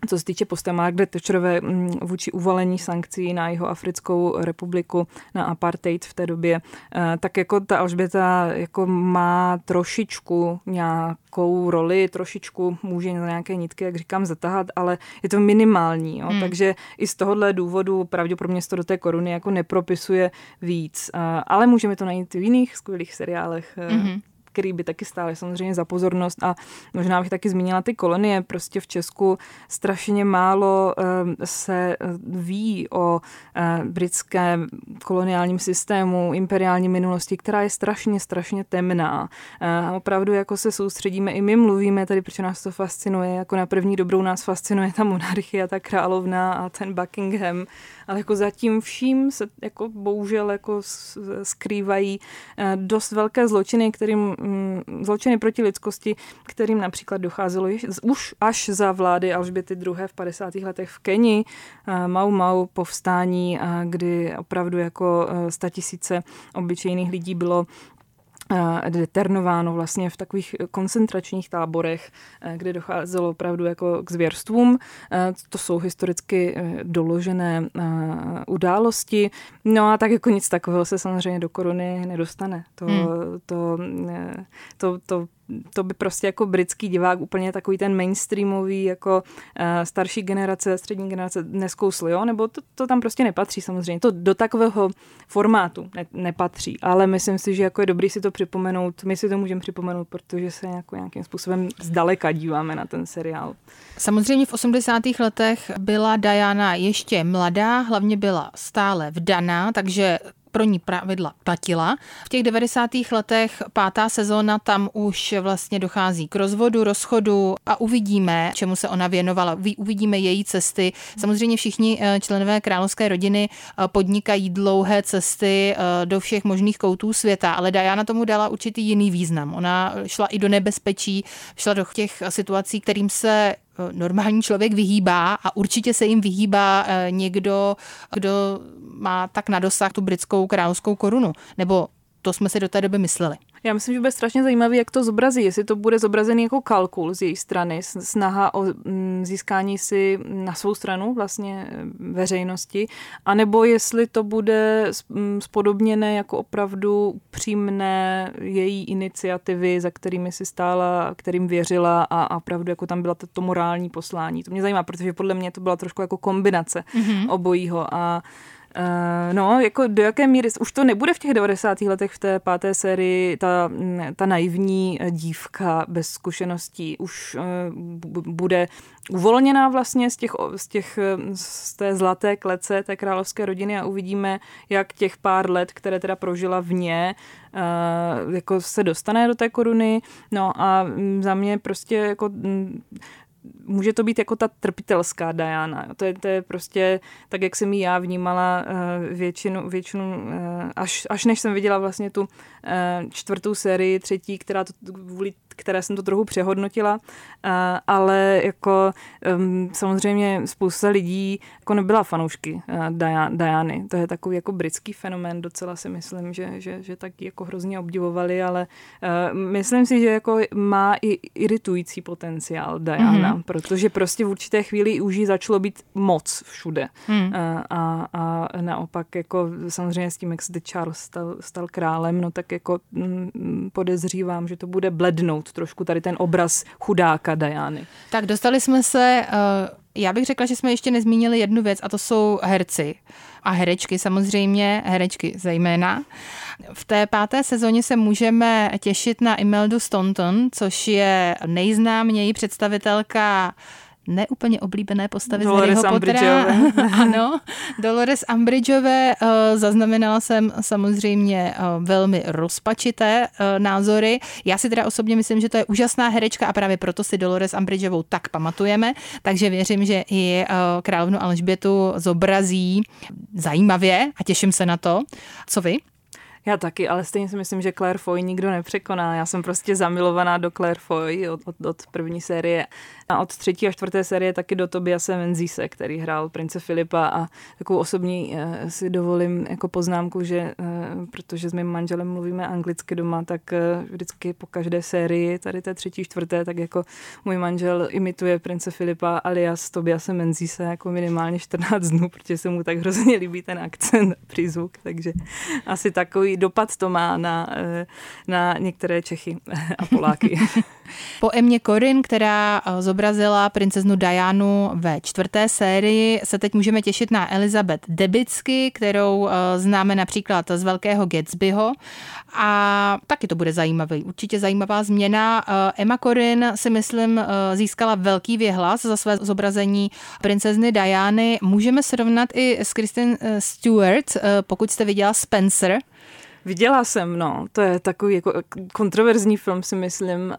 co se týče postoje Margaret Thatcherové mm, vůči uvalení sankcí na jeho Africkou republiku, na apartheid v té době, eh, tak jako ta Alžběta jako má trošičku nějakou roli, trošičku může na nějaké nitky, jak říkám, zatahat, ale je to minimální. Jo? Hmm. Takže i z tohohle důvodu pravděpodobně to do té koruny jako nepropisuje víc. Eh, ale můžeme to najít v jiných skvělých seriálech. Hmm který by taky stály samozřejmě za pozornost a možná bych taky zmínila ty kolonie. Prostě v Česku strašně málo ehm, se eh, ví o eh, britském koloniálním systému, imperiální minulosti, která je strašně, strašně temná. Eh, opravdu jako se soustředíme, i my mluvíme tady, proč nás to fascinuje, jako na první dobrou nás fascinuje ta monarchie, ta královna a ten Buckingham ale jako zatím vším se jako bohužel jako skrývají eh, dost velké zločiny, kterým, mm, zločiny proti lidskosti, kterým například docházelo už až za vlády Alžběty II. v 50. letech v Keni, eh, Mau Mau povstání, eh, kdy opravdu jako tisíce obyčejných lidí bylo deternováno vlastně v takových koncentračních táborech, eh, kde docházelo opravdu jako k zvěrstvům. Eh, to jsou historicky eh, doložené události. No a tak jako nic takového se samozřejmě do koruny nedostane. To, hmm. to, to, to to by prostě jako britský divák úplně takový ten mainstreamový jako uh, starší generace, střední generace neskousl, jo? Nebo to, to tam prostě nepatří samozřejmě. To do takového formátu ne, nepatří, ale myslím si, že jako je dobrý si to připomenout. My si to můžeme připomenout, protože se jako nějakým způsobem zdaleka díváme na ten seriál. Samozřejmě v 80. letech byla Diana ještě mladá, hlavně byla stále vdaná, takže pro ní pravidla platila. V těch 90. letech pátá sezóna tam už vlastně dochází k rozvodu, rozchodu a uvidíme, čemu se ona věnovala. Uvidíme její cesty. Samozřejmě všichni eh, členové královské rodiny eh, podnikají dlouhé cesty eh, do všech možných koutů světa, ale Diana tomu dala určitý jiný význam. Ona šla i do nebezpečí, šla do těch situací, kterým se normální člověk vyhýbá a určitě se jim vyhýbá někdo, kdo má tak na dosah tu britskou královskou korunu. Nebo to jsme si do té doby mysleli. Já myslím, že bude strašně zajímavé, jak to zobrazí. Jestli to bude zobrazený jako kalkul z její strany, snaha o mm, získání si na svou stranu vlastně eh, veřejnosti, anebo jestli to bude mm, spodobněné jako opravdu přímné její iniciativy, za kterými si stála, kterým věřila a, opravdu jako tam byla to, to morální poslání. To mě zajímá, protože podle mě to byla trošku jako kombinace mm-hmm. obojího a no, jako do jaké míry, už to nebude v těch 90. letech v té páté sérii ta, ta naivní dívka bez zkušeností, už uh, bude uvolněná vlastně z, těch, z, těch, z té zlaté klece té královské rodiny a uvidíme, jak těch pár let, které teda prožila vně, uh, jako se dostane do té koruny. No a za mě prostě jako může to být jako ta trpitelská Diana. To je, to je prostě tak, jak jsem ji já vnímala uh, většinu, většinu uh, až, až než jsem viděla vlastně tu uh, čtvrtou sérii, třetí, která to, kvůli které jsem to trochu přehodnotila, ale jako um, samozřejmě spousta lidí jako nebyla fanoušky Diany. To je takový jako britský fenomén, docela si myslím, že, že, že tak jako hrozně obdivovali, ale myslím si, že jako má i iritující potenciál Diana, mm-hmm. Protože prostě v určité chvíli už jí začalo být moc všude. Mm. A, a naopak jako samozřejmě s tím, jak se Charles stal, stal králem, no tak jako mm, podezřívám, že to bude blednout trošku tady ten obraz chudáka Diany. Tak dostali jsme se, uh, já bych řekla, že jsme ještě nezmínili jednu věc a to jsou herci a herečky samozřejmě, herečky zejména. V té páté sezóně se můžeme těšit na Imeldu Staunton, což je nejznáměji představitelka neúplně oblíbené postavy Dolores z Harryho Pottera. ano, Dolores Umbridgeové uh, zaznamenala jsem samozřejmě uh, velmi rozpačité uh, názory. Já si teda osobně myslím, že to je úžasná herečka a právě proto si Dolores Umbridgeovou tak pamatujeme, takže věřím, že i královnu Alžbětu zobrazí zajímavě a těším se na to. Co vy? Já taky, ale stejně si myslím, že Claire Foy nikdo nepřekoná. Já jsem prostě zamilovaná do Claire Foy od, od, od první série a od třetí a čtvrté série taky do Tobiase Menzise, který hrál prince Filipa a takovou osobní uh, si dovolím jako poznámku, že uh, protože s mým manželem mluvíme anglicky doma, tak uh, vždycky po každé sérii, tady té třetí, čtvrté, tak jako můj manžel imituje prince Filipa alias Tobiase Menzise jako minimálně 14 dnů, protože se mu tak hrozně líbí ten akcent, přízvuk, takže asi takový dopad to má na, na některé Čechy a Poláky. po Emě Korin, která zobrazila princeznu Dianu ve čtvrté sérii, se teď můžeme těšit na Elizabeth Debitsky, kterou eh, známe například z Velkého Gatsbyho a taky to bude zajímavý, určitě zajímavá změna. Eh, Emma Corrin si myslím eh, získala velký věhlas za své zobrazení princezny Diany. Můžeme srovnat i s Kristen Stewart, pokud jste viděla Spencer. Viděla jsem, no. To je takový jako kontroverzní film, si myslím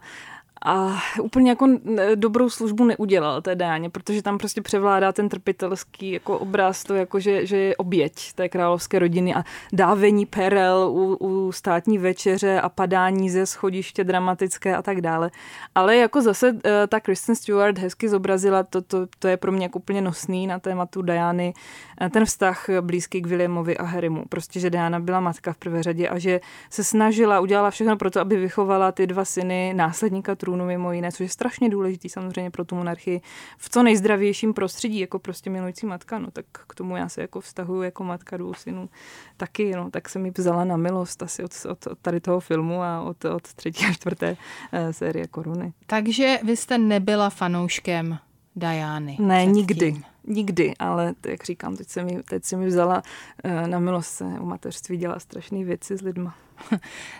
a úplně jako dobrou službu neudělal té dáně, protože tam prostě převládá ten trpitelský jako obraz, to jako, že, že je oběť té královské rodiny a dávení perel u, u státní večeře a padání ze schodiště dramatické a tak dále. Ale jako zase eh, ta Kristen Stewart hezky zobrazila, to, to, to je pro mě jako úplně nosný na tématu Diany, eh, ten vztah blízký k Williamovi a Harrymu. Prostě, že Diana byla matka v prvé řadě a že se snažila, udělala všechno pro to, aby vychovala ty dva syny následníka trůnu mimo jiné, což je strašně důležitý samozřejmě pro tu monarchii v co nejzdravějším prostředí, jako prostě milující matka, no tak k tomu já se jako vztahuju jako matka dvou synů taky, no tak se mi vzala na milost asi od, od, od tady toho filmu a od, od třetí a čtvrté uh, série Koruny. Takže vy jste nebyla fanouškem Diany? Ne, nikdy. Tím. Nikdy, ale jak říkám, teď se mi, teď se mi vzala uh, na milost se u mateřství dělá strašné věci s lidma.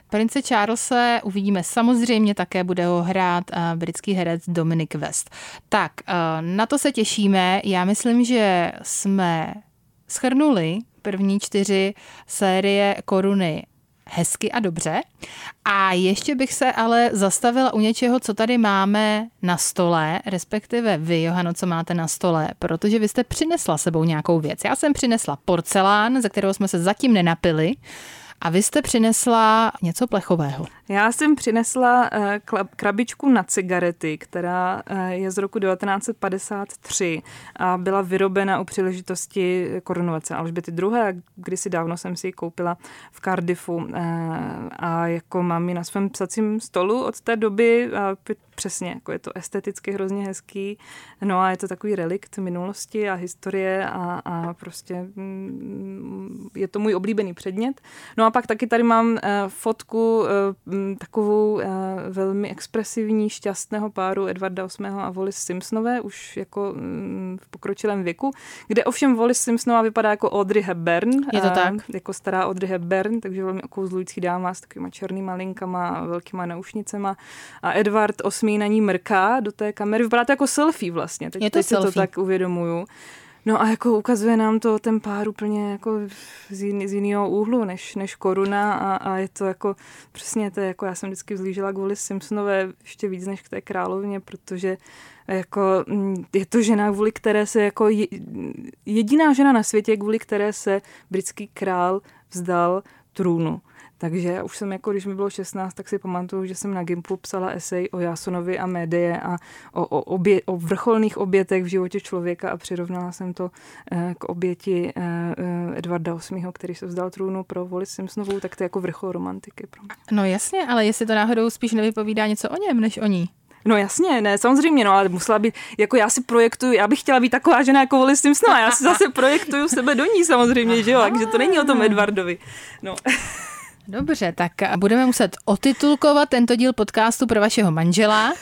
Prince Charlesa uvidíme samozřejmě, také bude ho hrát uh, britský herec Dominic West. Tak, uh, na to se těšíme. Já myslím, že jsme schrnuli první čtyři série koruny hezky a dobře. A ještě bych se ale zastavila u něčeho, co tady máme na stole, respektive vy, Johano, co máte na stole, protože vy jste přinesla sebou nějakou věc. Já jsem přinesla porcelán, ze kterého jsme se zatím nenapili, a vy jste přinesla něco plechového. Já jsem přinesla eh, krabičku na cigarety, která eh, je z roku 1953 a byla vyrobena u příležitosti korunovace Alžběty II. Kdysi dávno jsem si ji koupila v Cardiffu eh, a jako mám ji na svém psacím stolu od té doby a přesně, jako je to esteticky hrozně hezký, no a je to takový relikt minulosti a historie a, a prostě mm, je to můj oblíbený předmět. No a pak taky tady mám fotku takovou eh, velmi expresivní, šťastného páru Edwarda VIII. a Wallis Simpsonové, už jako mm, v pokročilém věku, kde ovšem Wallis Simpsonová vypadá jako Audrey Hepburn. Je to tak? Jako stará Audrey Hepburn, takže velmi okouzlující dáma s takovýma černýma linkama a velkýma naušnicema. A Edward VIII na ní mrká do té kamery. Vypadá to jako selfie vlastně. Teď, je to teď selfie. si to tak uvědomuju. No a jako ukazuje nám to ten pár úplně jako z, jiný, z jiného úhlu než, než koruna a, a, je to jako přesně to jako já jsem vždycky vzlížela kvůli Simpsonové ještě víc než k té královně, protože jako mm, je to žena, kvůli které se jako je, jediná žena na světě, kvůli které se britský král vzdal trůnu. Takže už jsem jako, když mi bylo 16, tak si pamatuju, že jsem na Gimplu psala esej o Jasonovi a médie a o, o, obě, o vrcholných obětech v životě člověka a přirovnala jsem to eh, k oběti eh, eh, Edvarda VIII., který se vzdal trůnu pro Voli Simpsonovou, tak to je jako vrchol romantiky pro mě. No jasně, ale jestli to náhodou spíš nevypovídá něco o něm, než o ní. No jasně, ne, samozřejmě, no ale musela být, jako já si projektuju, já bych chtěla být taková žena jako Voli Simpsonová, já si zase projektuju sebe do ní samozřejmě, že jo, takže to není o tom Edvardovi. No. Dobře, tak budeme muset otitulkovat tento díl podcastu pro vašeho manžela.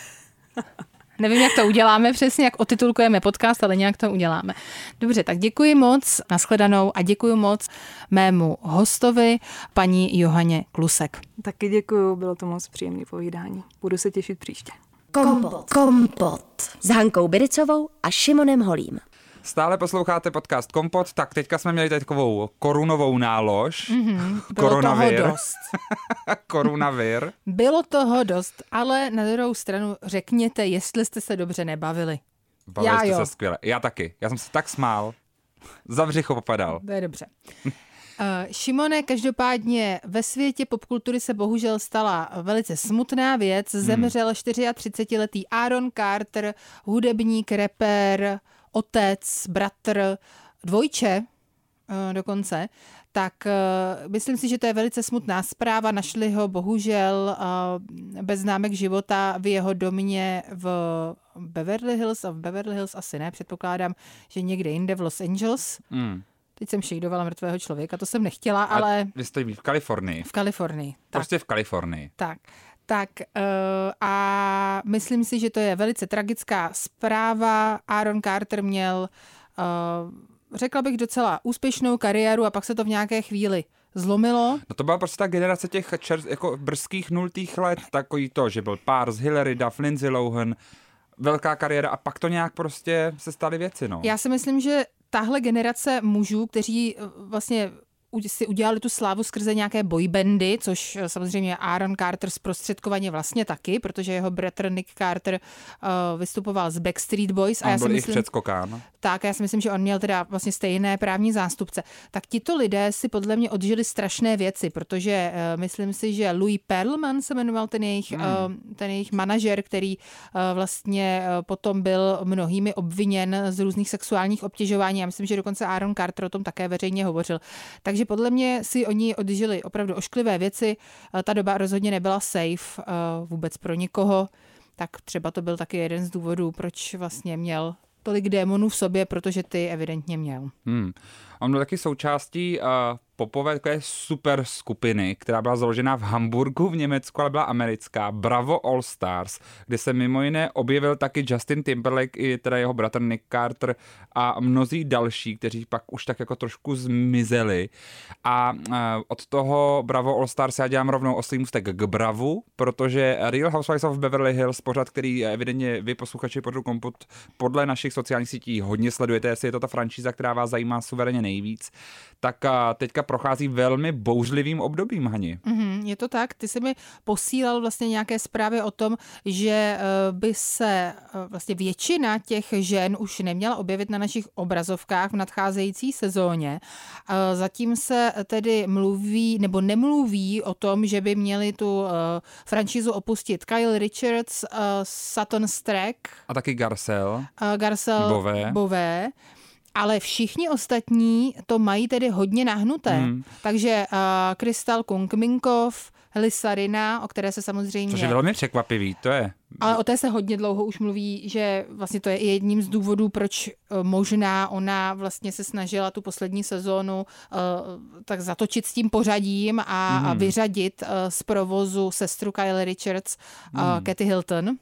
Nevím, jak to uděláme přesně, jak otitulkujeme podcast, ale nějak to uděláme. Dobře, tak děkuji moc, nashledanou a děkuji moc mému hostovi, paní Johaně Klusek. Taky děkuji, bylo to moc příjemné povídání. Budu se těšit příště. Kompot. Kompot. S Hankou Biricovou a Šimonem Holím. Stále posloucháte podcast Kompot, tak teďka jsme měli takovou korunovou nálož. Mm-hmm, bylo Koronavir. toho dost. Korunavir. Bylo toho dost, ale na druhou stranu řekněte, jestli jste se dobře nebavili. Bavili Já jste jo. se skvěle. Já taky. Já jsem se tak smál. Za břicho popadal. To je dobře. Uh, Šimone, každopádně ve světě popkultury se bohužel stala velice smutná věc. Zemřel hmm. 34-letý Aaron Carter, hudebník, reper, otec, bratr, dvojče eh, dokonce, tak eh, myslím si, že to je velice smutná zpráva. Našli ho bohužel eh, bez známek života v jeho domě v Beverly Hills a v Beverly Hills asi ne, předpokládám, že někde jinde v Los Angeles. Mm. Teď jsem šejdovala mrtvého člověka, to jsem nechtěla, a ale... Vy jste v Kalifornii. V Kalifornii. Prostě tak. v Kalifornii. Tak. Tak uh, a myslím si, že to je velice tragická zpráva. Aaron Carter měl, uh, řekla bych, docela úspěšnou kariéru a pak se to v nějaké chvíli zlomilo. No to byla prostě ta generace těch čer, jako brzkých nultých let, takový to, že byl pár z Hillary Duff, Lindsay Lohan, velká kariéra a pak to nějak prostě se staly věci, no. Já si myslím, že tahle generace mužů, kteří vlastně si udělali tu slávu skrze nějaké boybandy, což eh, samozřejmě Aaron Carter zprostředkovaně vlastně taky, protože jeho bratr Nick Carter uh, vystupoval z Backstreet Boys. A, a já byl si myslím, předskokán. Tak, já si myslím, že on měl teda vlastně stejné právní zástupce. Tak tito lidé si podle mě odžili strašné věci, protože uh, myslím si, že Louis Perlman se jmenoval ten jejich, hmm. uh, ten jejich manažer, který uh, vlastně uh, potom byl mnohými obviněn z různých sexuálních obtěžování. Já myslím, že dokonce Aaron Carter o tom také veřejně hovořil. Takže takže podle mě si oni odžili opravdu ošklivé věci. Ta doba rozhodně nebyla safe eh, vůbec pro nikoho, tak třeba to byl taky jeden z důvodů, proč vlastně měl tolik démonů v sobě, protože ty evidentně měl. Hmm. On byl taky součástí uh, popové takové super skupiny, která byla založena v Hamburgu v Německu, ale byla americká, Bravo All Stars, kde se mimo jiné objevil taky Justin Timberlake i teda jeho bratr Nick Carter a mnozí další, kteří pak už tak jako trošku zmizeli. A uh, od toho Bravo All Stars já dělám rovnou oslý můstek k Bravu, protože Real Housewives of Beverly Hills, pořad, který evidentně vy posluchači podle komput podle našich sociálních sítí hodně sledujete, jestli je to ta franšíza, která vás zajímá suverénně nejvíc, tak uh, teďka prochází velmi bouřlivým obdobím, Hani. Mm-hmm, je to tak. Ty jsi mi posílal vlastně nějaké zprávy o tom, že eh, by se eh, vlastně většina těch žen už neměla objevit na našich obrazovkách v nadcházející sezóně. Eh, zatím se tedy mluví nebo nemluví o tom, že by měli tu franšízu opustit Kyle Richards, Sutton Strack a taky Garcel. Garcel Bové. Bové ale všichni ostatní to mají tedy hodně nahnuté. Hmm. Takže uh, Krystal Kungminkov, Lysarina, o které se samozřejmě... Což je velmi překvapivý, to je. Ale o té se hodně dlouho už mluví, že vlastně to je i jedním z důvodů, proč uh, možná ona vlastně se snažila tu poslední sezónu uh, tak zatočit s tím pořadím a, hmm. a vyřadit uh, z provozu sestru Kyle Richards, uh, hmm. Kathy Hilton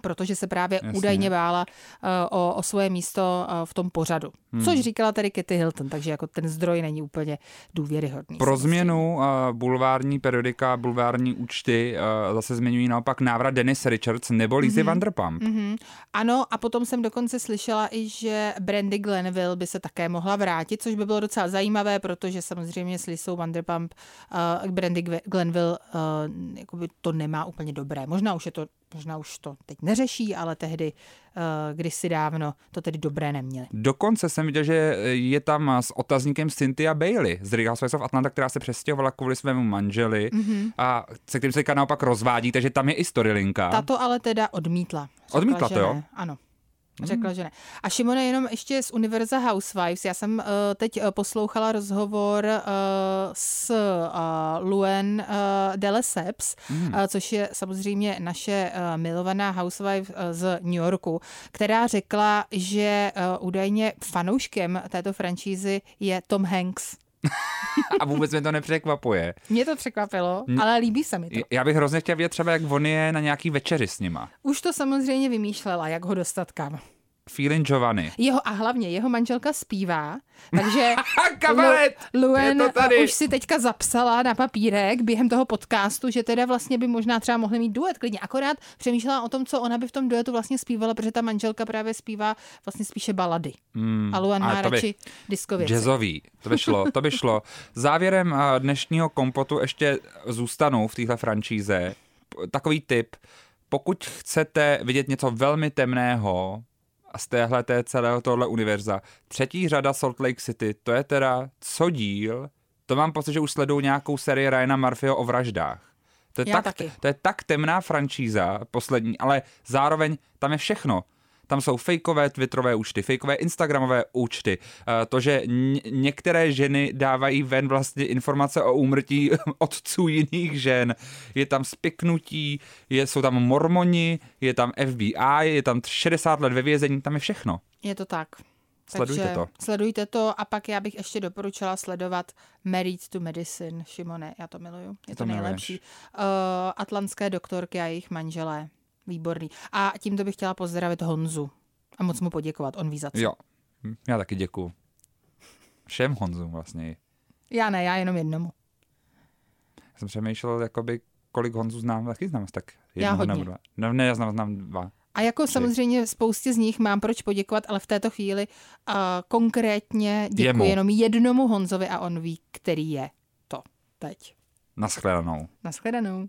protože se právě Jasně. údajně bála uh, o, o svoje místo uh, v tom pořadu. Hmm. Což říkala tady Kitty Hilton, takže jako ten zdroj není úplně důvěryhodný. Pro změnu uh, bulvární periodika, bulvární účty uh, zase zmiňují naopak návrat Dennis Richards nebo Lizzie Mhm. Vanderpump. Mm-hmm. Ano, a potom jsem dokonce slyšela i, že Brandy Glenville by se také mohla vrátit, což by bylo docela zajímavé, protože samozřejmě s Lisou Vanderpump uh, Brandy Glenville uh, jakoby to nemá úplně dobré. Možná už je to, možná už to teď neřeší, ale tehdy uh, kdysi dávno to tedy dobré neměli. Dokonce jsem viděl, že je tam s otazníkem Cynthia Bailey z Real Housewives of Atlanta, která se přestěhovala kvůli svému manželi Mhm. a se kterým se teďka naopak rozvádí, takže tam je i storylinka. Tato ale teda odmítla. Řekla, Odmítla to, jo? Ne. Ano. Řekla, že ne. A Šimone, jenom ještě z Univerza Housewives. Já jsem uh, teď uh, poslouchala rozhovor uh, s uh, Luen uh, de Lesseps, Mm. uh, což je samozřejmě naše uh, milovaná housewife uh, z New Yorku, která řekla, že uh, údajně fanouškem této franšízy je Tom Hanks. A vůbec mě to nepřekvapuje. Mě to překvapilo, ale líbí se mi to. Já bych hrozně chtěl vědět třeba, jak on je na nějaký večeři s nima. Už to samozřejmě vymýšlela, jak ho dostat kam. Feeling Giovanni. Jeho, a hlavně jeho manželka zpívá, takže Kabaret! Lu- Luen Je to tady. už si teďka zapsala na papírek během toho podcastu, že teda vlastně by možná třeba mohli mít duet klidně. Akorát přemýšlela o tom, co ona by v tom duetu vlastně zpívala, protože ta manželka právě zpívá vlastně spíše balady. Hmm, A Luen má radši disco věci. Jazzový, to by šlo, to by šlo. Závěrem eh, dnešního kompotu ještě zůstanou v téhle franšíze. P- Takový tip, pokud chcete vidět něco velmi temného a z téhle té celého tohle univerza, třetí řada Salt Lake City, to je teda co díl, to mám pocit, že už sledují nějakou sérii Ryana Murphyho o vraždách. To je, Já tak, taky. to je tak temná franšíza poslední, ale zároveň tam je všechno. Tam jsou fejkové twitterové účty, fejkové instagramové účty. Eh, To, že některé ženy dávají ven vlastně informace o úmrtí otců jiných žen. Je tam spiknutí, je, jsou tam mormoni, je tam FBI, je tam 60 let ve vězení, tam je všechno. Je to tak. Sledujte Takže to. Sledujte to a pak já bych ještě doporučila sledovat Married to Medicine, Šimone, já to miluju, je to, To nejlepší. Uh, atlantské doktorky a jejich manželé, výborný. A tímto bych chtěla pozdravit Honzu a moc mu poděkovat, on ví za co. Jo, já taky děkuju. Všem Honzům vlastně. Já ne, já jenom jednomu. Já jsem přemýšlel, jakoby, kolik Honzů znám, taky znám tak jednoho hodně. nebo dva. No, ne, já znám, znám dva. A jako samozřejmě spoustě z nich mám proč poděkovat, ale v této chvíli uh, konkrétně děkuji Jemu. jenom jednomu Honzovi a on ví, který je to teď. Naschledanou. Naschledanou.